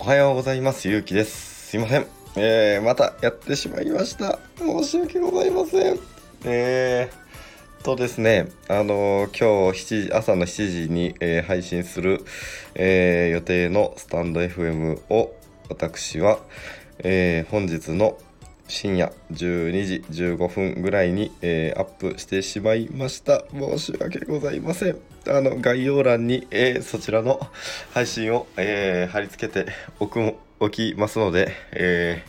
おはようございます。ゆうきです。すいません。えー、またやってしまいました。申し訳ございません。えーとですね、あのー、今日7時朝の7時に、えー、配信する、えー、予定のスタンド FM を私は、え本日の深夜12時15分ぐらいに、えアップしてしまいました申し訳ございませんあの概要欄に、えそちらの配信を、え貼り付けておくおきますので、え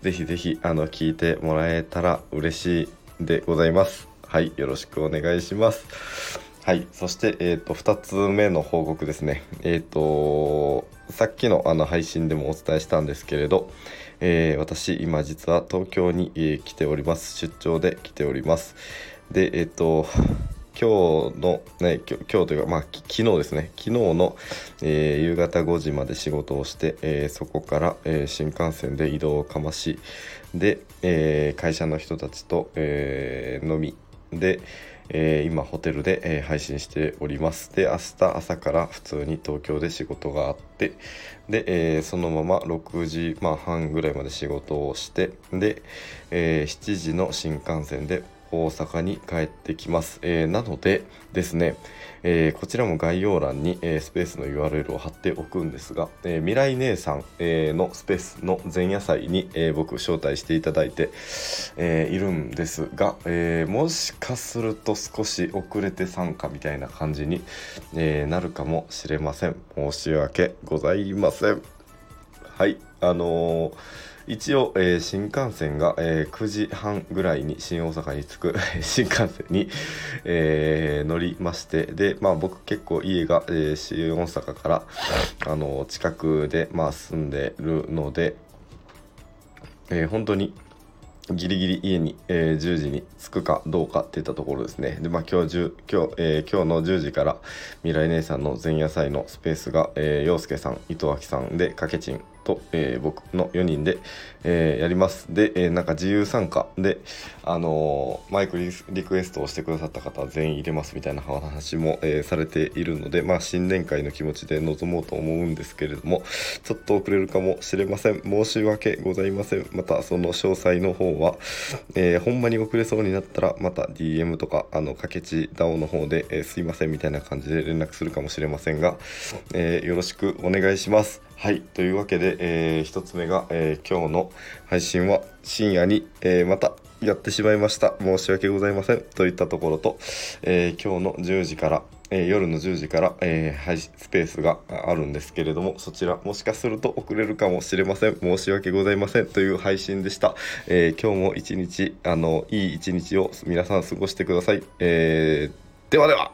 ー、ぜひぜひあの聞いてもらえたら嬉しいでございますはい、よろしくお願いします。はい、そして、えーと、2つ目の報告ですね。えっ、と、さっきのあの配信でもお伝えしたんですけれど、えー、私、今実は東京に、えー、来ております。出張で来ております。で、えっ、と、今日の、ね、今日今日というか、まあ、昨日ですね、昨日の、えー、夕方5時まで仕事をして、えー、そこから、えー、新幹線で移動をかまし、で、え会社の人たちと、え飲み、で、えー、今ホテルで、えー、配信しております。で明日朝から普通に東京で仕事があってで、えー、そのまま6時、まあ、半ぐらいまで仕事をしてで、え7時の新幹線で大阪に帰ってきます。えー、なのでですね、えー、こちらも概要欄に、えー、スペースの URL を貼っておくんですが、え未来姉さん、えのスペースの前夜祭に、え僕招待していただいて、えいるんですが、えもしかすると少し遅れて参加みたいな感じに、えなるかもしれません。申し訳ございません。はい、あの一応、えー、新幹線が、えー、9時半ぐらいに新大阪に着く 新幹線に、えー、乗りましてで、まあ、僕結構家が、え、新大阪からあの近くで、まあ、住んでるので、え、本当にギリギリ家に、え、10時に着くかどうかっていったところですね。で、まあ今日今日、えー、今日の10時から未来姉さんの前夜祭のスペースが、えー、陽介さん、伊藤明さんで、かけちんと、えー、僕の4人で、えー、やります。で、えー、なんか自由参加で、あのマイクリクエストをしてくださった方は全員入れますみたいな話も、えされているので、まあ新年会の気持ちで臨もうと思うんですけれども、ちょっと遅れるかもしれません。申し訳ございません。またその詳細の方は、えほんまに遅れそうになったら、また DM とか、あの、かけち DAO の方で、えすいませんみたいな感じで連絡するかもしれませんが、えよろしくお願いします。はい。というわけで、えー、1つ目が、えー、今日の配信は深夜に、えー、またやってしまいました。申し訳ございません。といったところと、え今日の10時から、え夜の10時から、えー、スペースがあるんですけれども、そちらもしかすると遅れるかもしれません。申し訳ございません。という配信でした。え今日も一日、あの、いい一日を皆さん過ごしてください。えではでは。